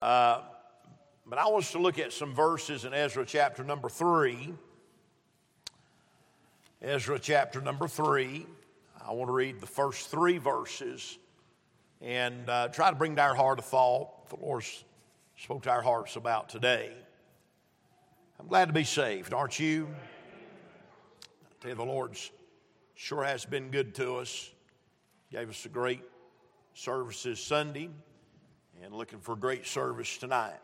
Uh, but I want us to look at some verses in Ezra chapter number three. Ezra chapter number three. I want to read the first three verses and uh, try to bring to our heart a thought the Lord spoke to our hearts about today. I'm glad to be saved, aren't you? I tell you, the Lord's sure has been good to us. Gave us a great services Sunday and looking for great service tonight.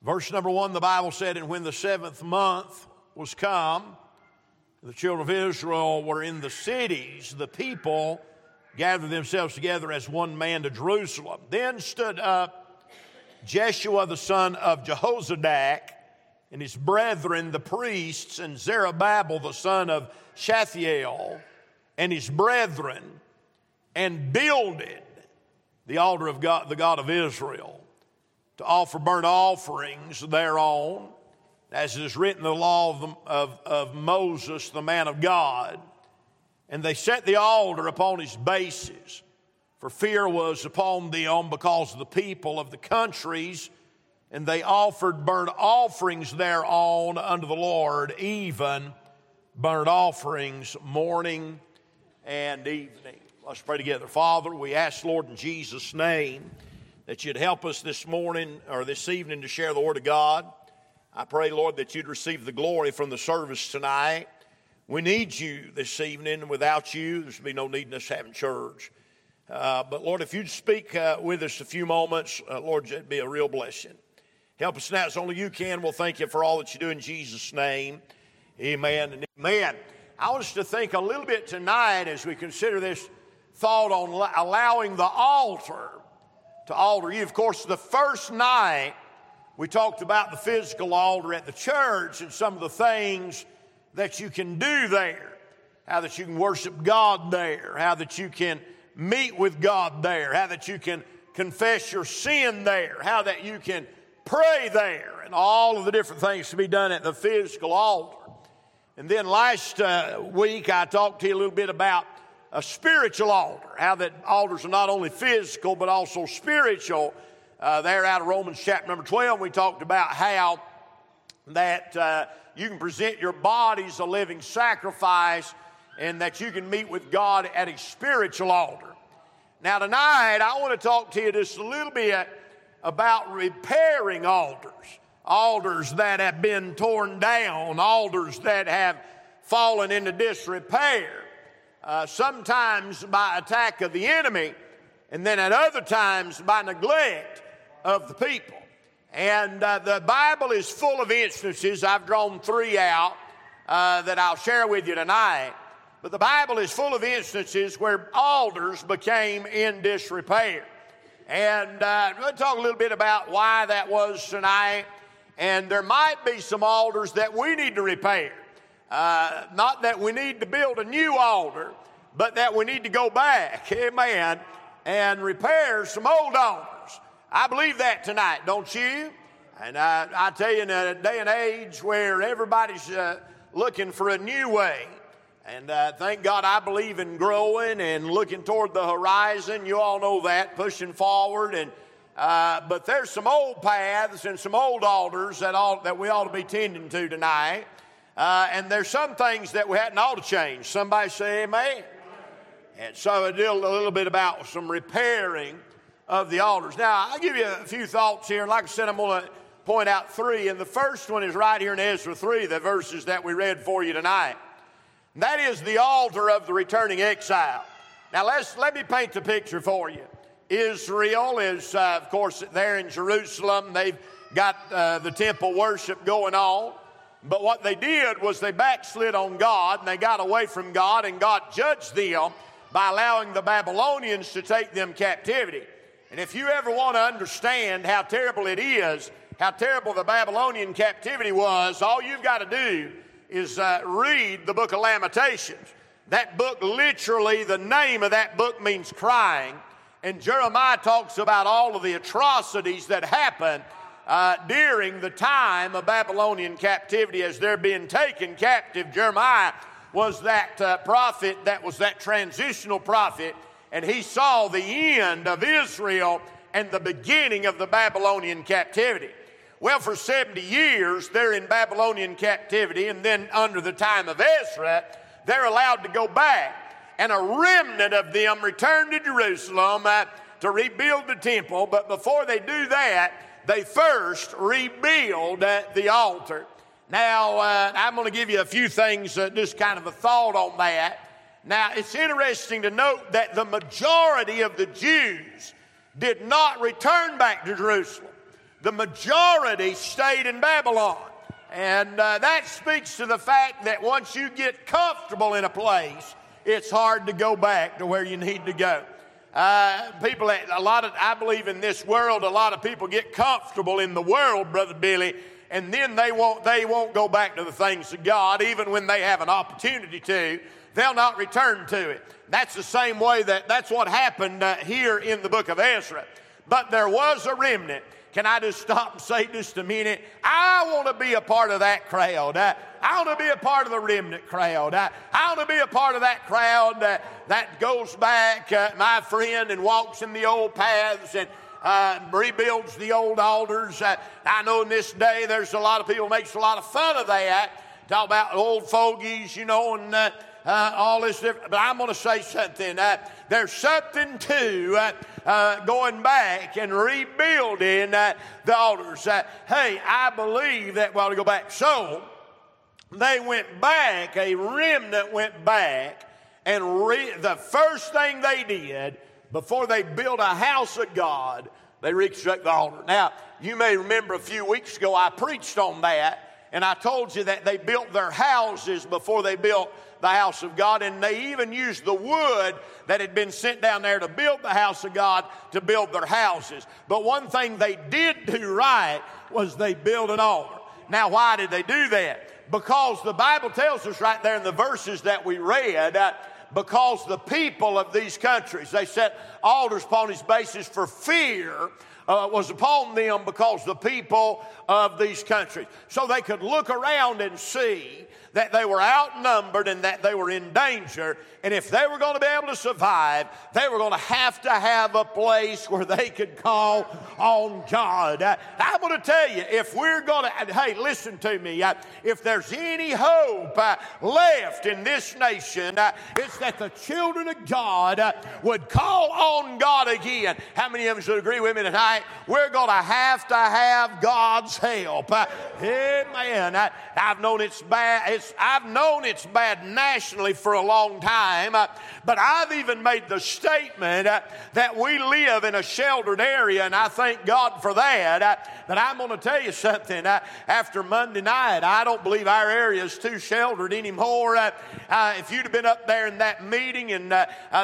Verse number one, the Bible said, And when the seventh month was come, the children of Israel were in the cities, the people gathered themselves together as one man to Jerusalem. Then stood up Jeshua the son of Jehozadak and his brethren, the priests, and Zerubbabel the son of Shealtiel and his brethren, and builded the altar of God, the God of Israel, to offer burnt offerings thereon, as is written in the law of, the, of, of Moses, the man of God. And they set the altar upon his bases, for fear was upon them because of the people of the countries, and they offered burnt offerings thereon unto the Lord, even burnt offerings morning and evening. Let's pray together. Father, we ask, Lord, in Jesus' name, that you'd help us this morning or this evening to share the Word of God. I pray, Lord, that you'd receive the glory from the service tonight. We need you this evening. Without you, there's be no need in us having church. Uh, but Lord, if you'd speak uh, with us a few moments, uh, Lord, it'd be a real blessing. Help us now as only you can. We'll thank you for all that you do in Jesus' name. Amen and amen. I want us to think a little bit tonight as we consider this thought on allowing the altar to alter you. Of course, the first night we talked about the physical altar at the church and some of the things that you can do there, how that you can worship God there, how that you can meet with God there, how that you can confess your sin there, how that you can pray there, and all of the different things to be done at the physical altar. And then last uh, week I talked to you a little bit about a spiritual altar, how that altars are not only physical but also spiritual. Uh, there out of Romans chapter number 12, we talked about how that uh, you can present your bodies a living sacrifice and that you can meet with God at a spiritual altar. Now, tonight, I want to talk to you just a little bit about repairing altars, altars that have been torn down, altars that have fallen into disrepair uh, sometimes by attack of the enemy, and then at other times by neglect of the people. And uh, the Bible is full of instances. I've drawn three out uh, that I'll share with you tonight. But the Bible is full of instances where altars became in disrepair. And uh, we'll talk a little bit about why that was tonight. And there might be some altars that we need to repair. Uh, not that we need to build a new altar, but that we need to go back, amen, and repair some old altars. I believe that tonight, don't you? And I, I tell you, in a day and age where everybody's uh, looking for a new way, and uh, thank God I believe in growing and looking toward the horizon. You all know that, pushing forward. And uh, but there's some old paths and some old altars that all that we ought to be tending to tonight. Uh, and there's some things that we hadn't ought to change. Somebody say amen. And so I did a little bit about some repairing of the altars. Now, I'll give you a few thoughts here. And like I said, I'm going to point out three. And the first one is right here in Ezra 3, the verses that we read for you tonight. And that is the altar of the returning exile. Now, let's, let me paint the picture for you. Israel is, uh, of course, there in Jerusalem. They've got uh, the temple worship going on. But what they did was they backslid on God and they got away from God, and God judged them by allowing the Babylonians to take them captivity. And if you ever want to understand how terrible it is, how terrible the Babylonian captivity was, all you've got to do is uh, read the book of Lamentations. That book, literally, the name of that book means crying. And Jeremiah talks about all of the atrocities that happened uh, during the time of Babylonian captivity as they're being taken captive. Jeremiah was that uh, prophet that was that transitional prophet, and he saw the end of Israel and the beginning of the Babylonian captivity. Well, for 70 years, they're in Babylonian captivity, and then under the time of Ezra, they're allowed to go back. And a remnant of them return to Jerusalem uh, to rebuild the temple, but before they do that, they first rebuild the altar. Now, uh, I'm going to give you a few things, uh, just kind of a thought on that. Now, it's interesting to note that the majority of the Jews did not return back to Jerusalem. The majority stayed in Babylon. And uh, that speaks to the fact that once you get comfortable in a place, it's hard to go back to where you need to go. Uh, people, a lot of, I believe in this world, a lot of people get comfortable in the world, Brother Billy, and then they won't, they won't go back to the things of God, even when they have an opportunity to. They'll not return to it. That's the same way that that's what happened uh, here in the book of Ezra. But there was a remnant. Can I just stop and say just a minute? I want to be a part of that crowd. I, want to be a part of the remnant crowd. I, want to be a part of that crowd that, that goes back, uh, my friend, and walks in the old paths and uh, rebuilds the old altars. Uh, I know in this day there's a lot of people makes a lot of fun of that. Talk about old fogies, you know, and uh, all this different. But I'm going to say something. Uh, there's something to uh, uh going back and rebuilding uh, the altars. Uh, hey, I believe that. Well, to go back. So they went back. A remnant went back, and re- the first thing they did before they built a house of God, they reconstruct the altar. Now, you may remember a few weeks ago I preached on that. And I told you that they built their houses before they built the house of God, and they even used the wood that had been sent down there to build the house of God to build their houses. But one thing they did do right was they built an altar. Now, why did they do that? Because the Bible tells us right there in the verses that we read, uh, because the people of these countries, they set altars upon his basis for fear uh, was upon them because the people of these countries. So they could look around and see that they were outnumbered and that they were in danger. And if they were going to be able to survive, they were going to have to have a place where they could call on God. I, am going to tell you, if we're going to, hey, listen to me, uh, if there's any hope uh, left in this nation, uh, it's that the children of God would call on God again. How many of us would agree with me tonight? We're going to have to have God's help. Amen. I, I've known it's bad. It's I've known it's bad nationally for a long time, uh, but I've even made the statement uh, that we live in a sheltered area, and I thank God for that. Uh, but I'm going to tell you something. Uh, after Monday night, I don't believe our area is too sheltered anymore. Uh, uh, if you'd have been up there in that meeting, and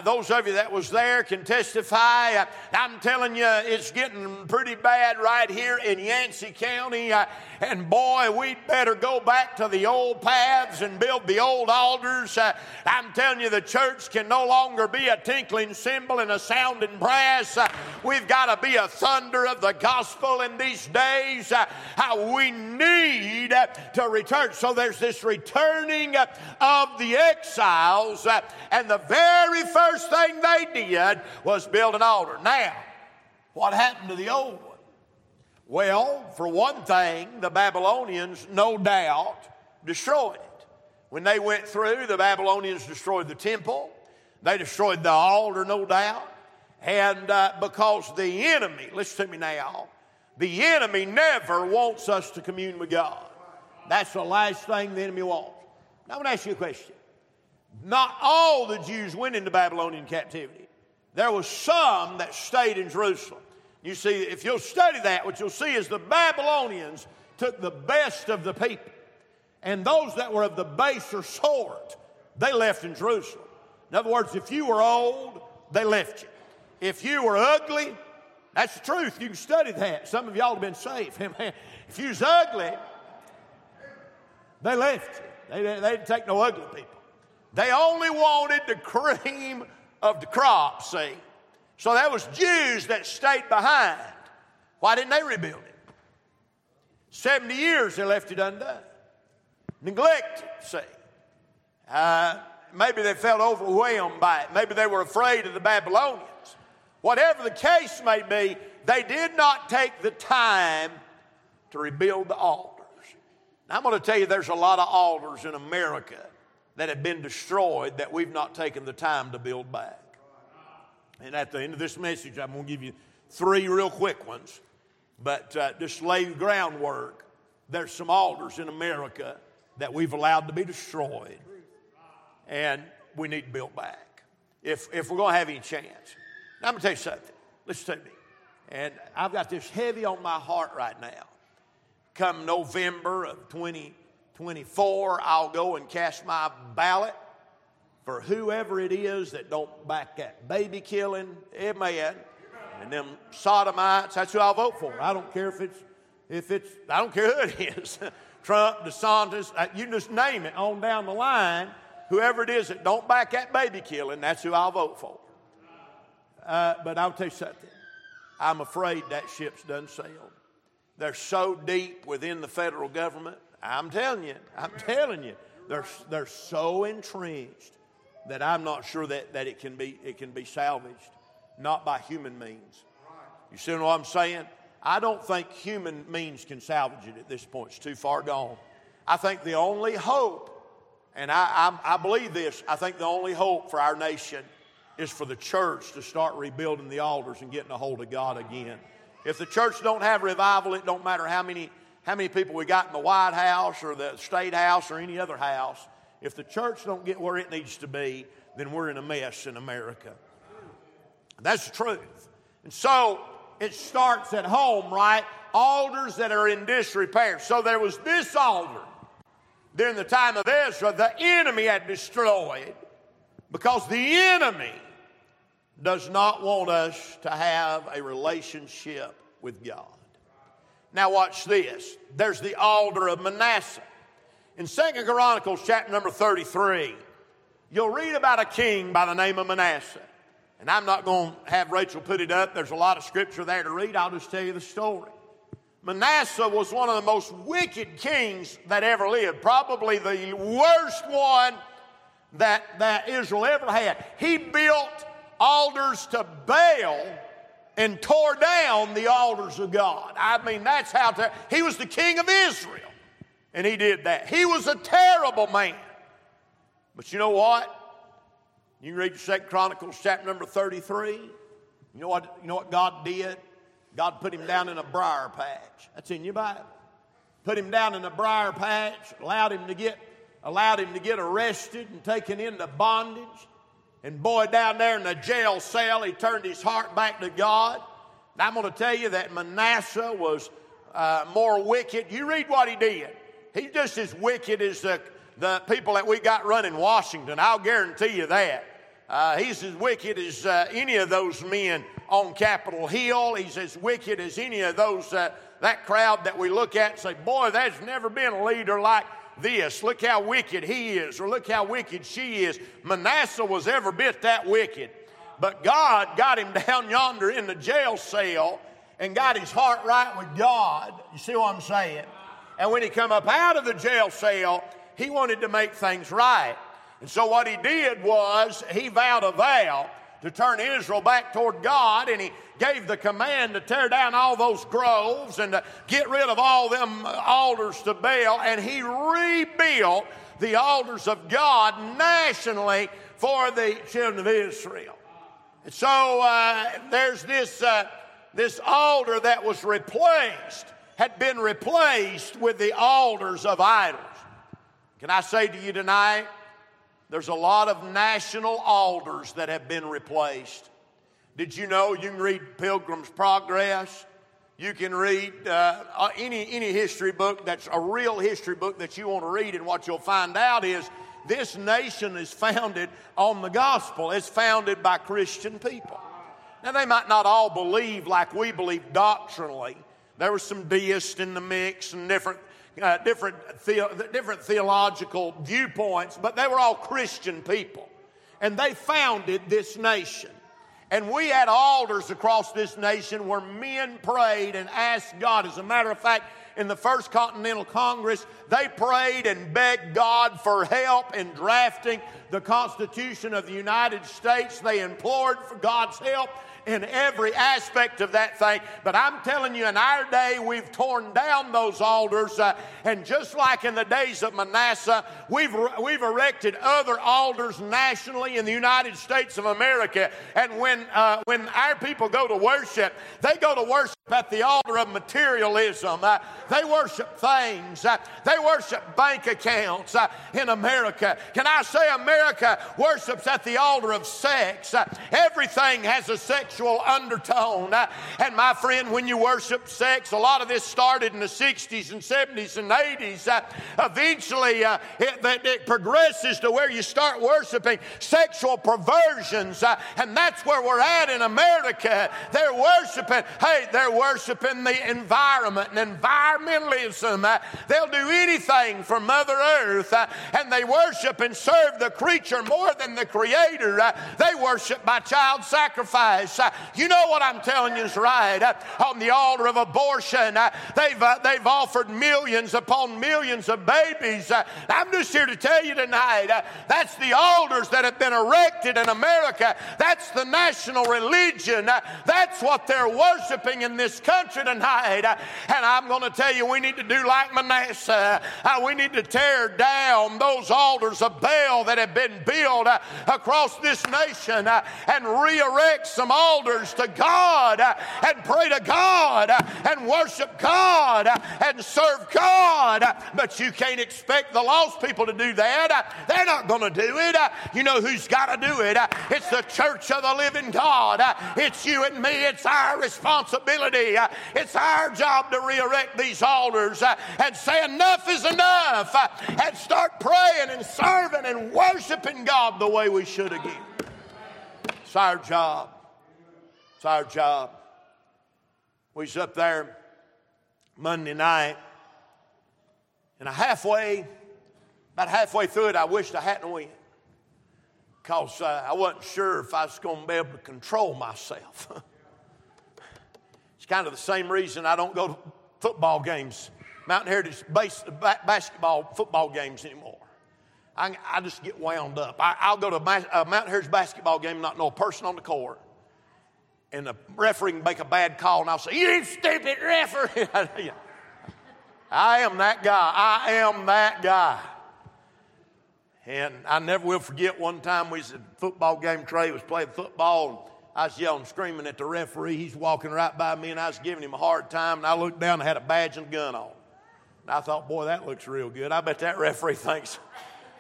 those of you that was there can testify, I'm telling you, it's getting pretty bad right here in Yancey County. and boy, we'd better go back to the old paths and build the old altars. I'm telling you, the church can no longer be a tinkling cymbal and a sounding brass. we've got to be a thunder of the gospel in these days, uh, how we need uh, to return. So there's this returning uh, of the exiles, and the very first thing they did was build an altar. Now, what happened to the old one? Well, for one thing, the Babylonians, no doubt, destroyed it. When they went through, the Babylonians destroyed the temple, they destroyed the altar, no doubt. And uh, because the enemy, listen to me now, the enemy never wants us to commune with God. That's the last thing the enemy wants. Now, I'm going to ask you a question. Not all the Jews went into Babylonian captivity. There was some that stayed in Jerusalem. You see, if you'll study that, what you'll see is the Babylonians took the best of the people. And those that were of the baser sort, they left in Jerusalem. In other words, if you were old, they left you. If you were ugly, that's the truth. You can study that. Some of y'all have been saved. if you was ugly, they left you. They, they, didn't take no ugly people. They only wanted the cream of the crop, see. So there was Jews that stayed behind. Why didn't they rebuild it? 70 years they left it undone. Neglected, see. Uh, maybe they felt overwhelmed by it. Maybe they were afraid of the Babylonians. Whatever the case may be, they did not take the time to rebuild the altars. Now, I'm going to tell you there's a lot of altars in America that have been destroyed that we've not taken the time to build back. And at the end of this message, I'm going to give you three real quick ones, but uh, just lay groundwork. There's some altars in America that we've allowed to be destroyed, and we need to build back if, if we're going to have any chance. Now, I'm going to tell you something. Listen to me. And I've got this heavy on my heart right now. Come November of 2024, I'll go and cast my ballot for whoever it is that don't back that baby killing, eh, amen, and them sodomites. That's who I'll vote for. I don't care if it's if it's I don't care who it is. Trump, DeSantis, uh, you just name it on down the line. Whoever it is that don't back that baby killing, that's who I'll vote for. Uh, but I'll tell you something. I'm afraid that ship's done sailed. They're so deep within the federal government. I'm telling you, I'm telling you, they're, they're so entrenched that I'm not sure that, that it, can be, it can be salvaged, not by human means. You see what I'm saying? I don't think human means can salvage it at this point. It's too far gone. I think the only hope, and I, I, I believe this, I think the only hope for our nation is for the church to start rebuilding the altars and getting a hold of God again. If the church don't have revival, it don't matter how many, how many people we got in the White House or the State House or any other house. If the church don't get where it needs to be, then we're in a mess in America. That's the truth. And so it starts at home, right? Altars that are in disrepair. So there was this altar during the time of Ezra, the enemy had destroyed because the enemy does not want us to have a relationship with God. Now, watch this. There's the altar of Manasseh. In Second Chronicles, chapter number 33, you'll read about a king by the name of Manasseh. And I'm not going to have Rachel put it up. There's a lot of scripture there to read. I'll just tell you the story. Manasseh was one of the most wicked kings that ever lived, probably the worst one that, that Israel ever had. He built altars to Baal and tore down the altars of God. I mean, that's how ter- he was the king of Israel, and he did that. He was a terrible man. But you know what? You read Second Chronicles chapter number 33. You know what, you know what God did? God put him down in a briar patch. That's in your Bible. Put him down in a briar patch, allowed him to get, allowed him to get arrested and taken into bondage. And boy, down there in the jail cell, he turned his heart back to God. And I'm going to tell you that Manasseh was uh, more wicked. You read what he did. He's just as wicked as the, the people that we got running Washington. I'll guarantee you that. Uh, he's as wicked as uh, any of those men on Capitol Hill. He's as wicked as any of those, uh, that crowd that we look at and say, boy, there's never been a leader like this. Look how wicked he is, or look how wicked she is. Manasseh was ever bit that wicked. But God got him down yonder in the jail cell and got his heart right with God. You see what I'm saying? And when he come up out of the jail cell, he wanted to make things right. And so what he did was he vowed a vow to turn Israel back toward God, and he gave the command to tear down all those groves and to get rid of all them altars to Baal, and he rebuilt the altars of God nationally for the children of Israel. And so uh, there's this, uh, this altar that was replaced, had been replaced with the altars of idols. Can I say to you tonight, there's a lot of national altars that have been replaced. Did you know you can read Pilgrim's Progress? You can read uh, uh, any, any history book that's a real history book that you want to read, and what you'll find out is this nation is founded on the gospel. It's founded by Christian people. Now, they might not all believe like we believe doctrinally. There were some deists in the mix and different uh, different, the, different theological viewpoints, but they were all Christian people. And they founded this nation. And we had altars across this nation where men prayed and asked God. As a matter of fact, in the First Continental Congress, they prayed and begged God for help in drafting the Constitution of the United States. They implored for God's help in every aspect of that thing. But I'm telling you, in our day, we've torn down those altars. Uh, and just like in the days of Manasseh, we've, we've erected other altars nationally in the United States of America. And when, uh, when our people go to worship, they go to worship at the altar of materialism. Uh, they worship things. Uh, they worship bank accounts uh, in America. Can I say America worships at the altar of sex? Uh, everything has a sexual undertone. Uh, and my friend, when you worship sex, a lot of this started in the 60s and 70s and 80s. Uh, eventually, it, it, progresses to where you start worshiping sexual perversions. and that's where we're at in America. They're worshiping, hey, they're worshiping the environment and environmentalism. Uh, they'll do anything for Mother Earth, uh, and they worship and serve the creature more than the Creator. Uh, they worship by child sacrifice. Uh, you know what I'm telling you is right. Uh, on the altar of abortion, uh, they've, they've offered millions upon millions of babies. I'm just here to tell you tonight that's the altars that have been erected in America. That's the national religion. that's what they're worshiping in this country tonight. Uh, and I'm going to tell you, we need to do like Manasseh. Uh, we need to tear down those altars of Baal that have been built uh, across this nation uh, and re erect some altars to God uh, and pray to God uh, and worship God and serve God. But you can't expect the lost people to do that. They're not going to do it. You know who's got to do it? It's the church of the living God. It's you and me. It's our responsibility. Uh, it's our job to re erect these altars uh, and say, enough is enough, uh, and start praying and serving and worshiping God the way we should again. It's our job. It's our job. We was up there Monday night, and halfway, about halfway through it, I wished I hadn't went because uh, I wasn't sure if I was going to be able to control myself. kind of the same reason I don't go to football games, Mountain Heritage base, basketball, football games anymore. I, I just get wound up. I, will go to a uh, Mountain Heritage basketball game, and not know a person on the court, and the referee can make a bad call, and I'll say, "You stupid referee!" I am that guy. I am that guy. And I never will forget one time we was at a football game. Trey was playing football, I was yelling, screaming at the referee. He's walking right by me, and I was giving him a hard time. And I looked down and had a badge and gun on. And I thought, boy, that looks real good. I bet that referee thinks,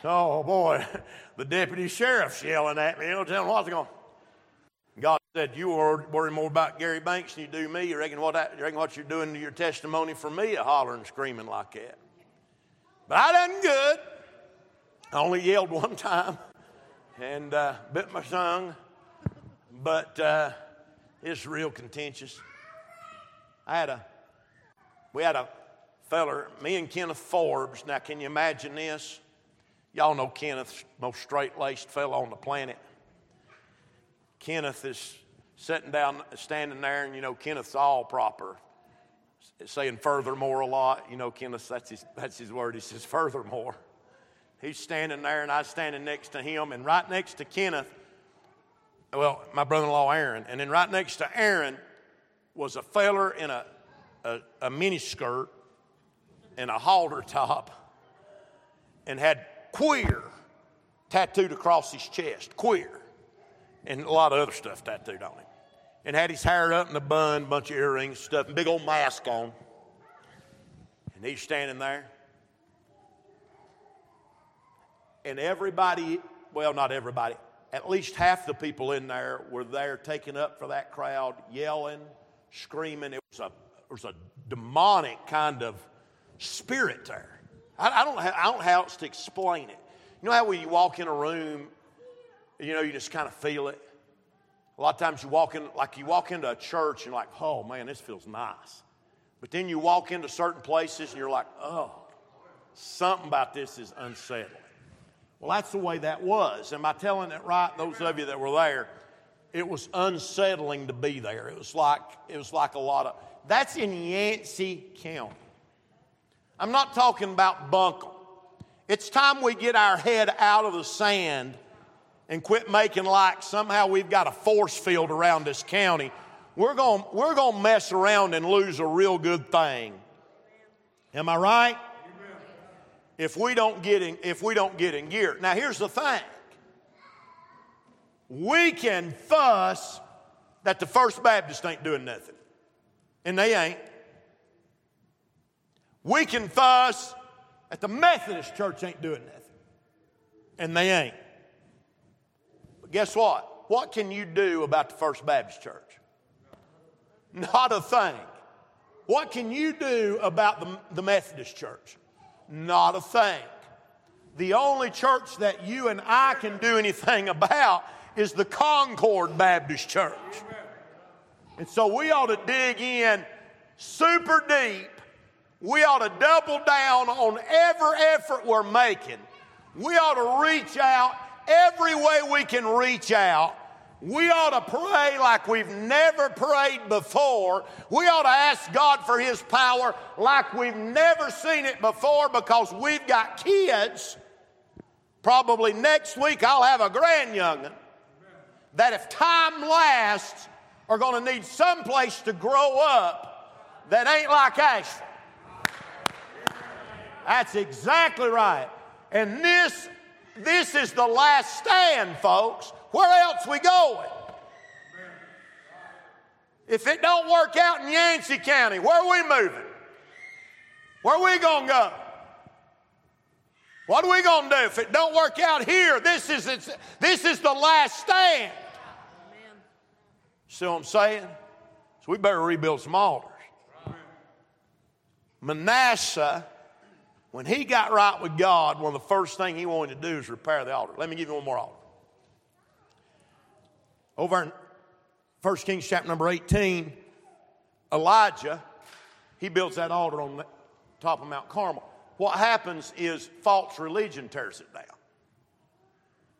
oh, boy, the deputy sheriff's yelling at me. You know, telling what's going on. God said, You worry more about Gary Banks than you do me. You reckon what, that, you reckon what you're doing to your testimony for me, a hollering, screaming like that. But I done good. I only yelled one time and uh, bit my tongue but uh, it's real contentious. I had a, we had a feller, me and Kenneth Forbes. Now, can you imagine this? Y'all know Kenneth's most straight laced fellow on the planet. Kenneth is sitting down, standing there, and you know, Kenneth's all proper. Saying furthermore a lot. You know, Kenneth, that's his, that's his word. He says, furthermore. He's standing there, and I was standing next to him, and right next to Kenneth well, my brother in law Aaron. And then right next to Aaron was a feller in a, a, a mini skirt and a halter top and had queer tattooed across his chest, queer, and a lot of other stuff tattooed on him. And had his hair up in a bun, bunch of earrings, stuff, and big old mask on. And he's standing there. And everybody, well, not everybody, at least half the people in there were there taking up for that crowd, yelling, screaming. It was a, it was a demonic kind of spirit there. I, I, don't, have, I don't know how else to explain it. You know how when you walk in a room, you know, you just kind of feel it? A lot of times you walk in, like you walk into a church and you're like, oh man, this feels nice. But then you walk into certain places and you're like, oh, something about this is unsettling. Well, that's the way that was. Am I telling it right? Those of you that were there, it was unsettling to be there. It was like it was like a lot of that's in Yancey County. I'm not talking about Buncombe. It's time we get our head out of the sand and quit making like somehow we've got a force field around this county, we're going we're going to mess around and lose a real good thing. Am I right? If we don't get in, if we don't get in gear. Now here's the thing. We can fuss that the First Baptist ain't doing nothing. And they ain't. We can fuss that the Methodist church ain't doing nothing. And they ain't. But guess what? What can you do about the First Baptist church? Not a thing. What can you do about the, the Methodist church? Not a thing. The only church that you and I can do anything about is the Concord Baptist Church. And so we ought to dig in super deep. We ought to double down on every effort we're making. We ought to reach out every way we can reach out. We ought to pray like we've never prayed before. We ought to ask God for His power like we've never seen it before because we've got kids. Probably next week I'll have a grand young'un that if time lasts are going to need some place to grow up that ain't like Asheville. That's exactly right. And this, this is the last stand, folks. Where else we going? If it don't work out in Yancey County, where are we moving? Where are we going to go? What are we going to do if it don't work out here? This is, this is the last stand. See what I'm saying? So we better rebuild some altars. Manasseh, when he got right with God, one of the first things he wanted to do is repair the altar. Let me give you one more altar. Over in 1 Kings chapter number 18, Elijah, he builds that altar on the top of Mount Carmel. What happens is false religion tears it down.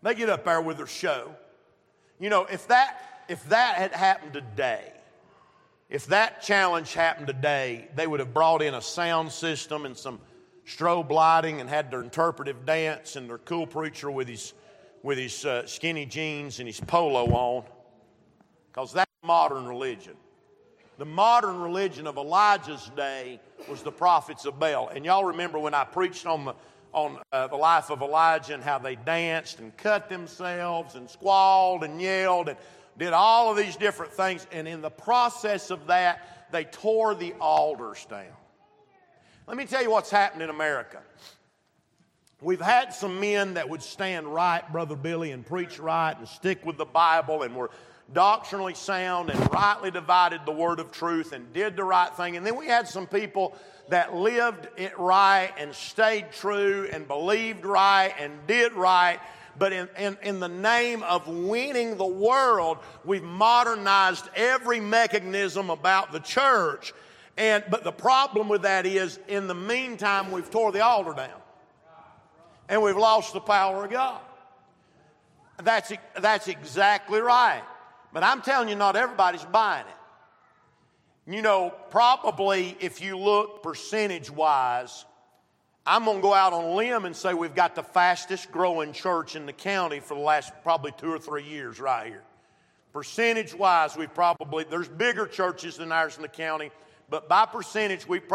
They get up there with their show. You know, if that if that had happened today, if that challenge happened today, they would have brought in a sound system and some strobe lighting and had their interpretive dance and their cool preacher with his, with his uh, skinny jeans and his polo on. Because that's modern religion. The modern religion of Elijah's day was the prophets of Baal. And y'all remember when I preached on the on uh, the life of Elijah and how they danced and cut themselves and squalled and yelled and did all of these different things, and in the process of that, they tore the altars down. Let me tell you what's happened in America. We've had some men that would stand right, Brother Billy, and preach right and stick with the Bible and were doctrinally sound and rightly divided the word of truth and did the right thing. And then we had some people that lived it right and stayed true and believed right and did right but in, in, in the name of winning the world, we've modernized every mechanism about the church. And, but the problem with that is, in the meantime, we've tore the altar down. And we've lost the power of God. That's, that's exactly right. But I'm telling you, not everybody's buying it. You know, probably if you look percentage wise, I'm going to go out on a limb and say we've got the fastest growing church in the county for the last probably two or three years right here. Percentage wise, we probably, there's bigger churches than ours in the county, but by percentage, we probably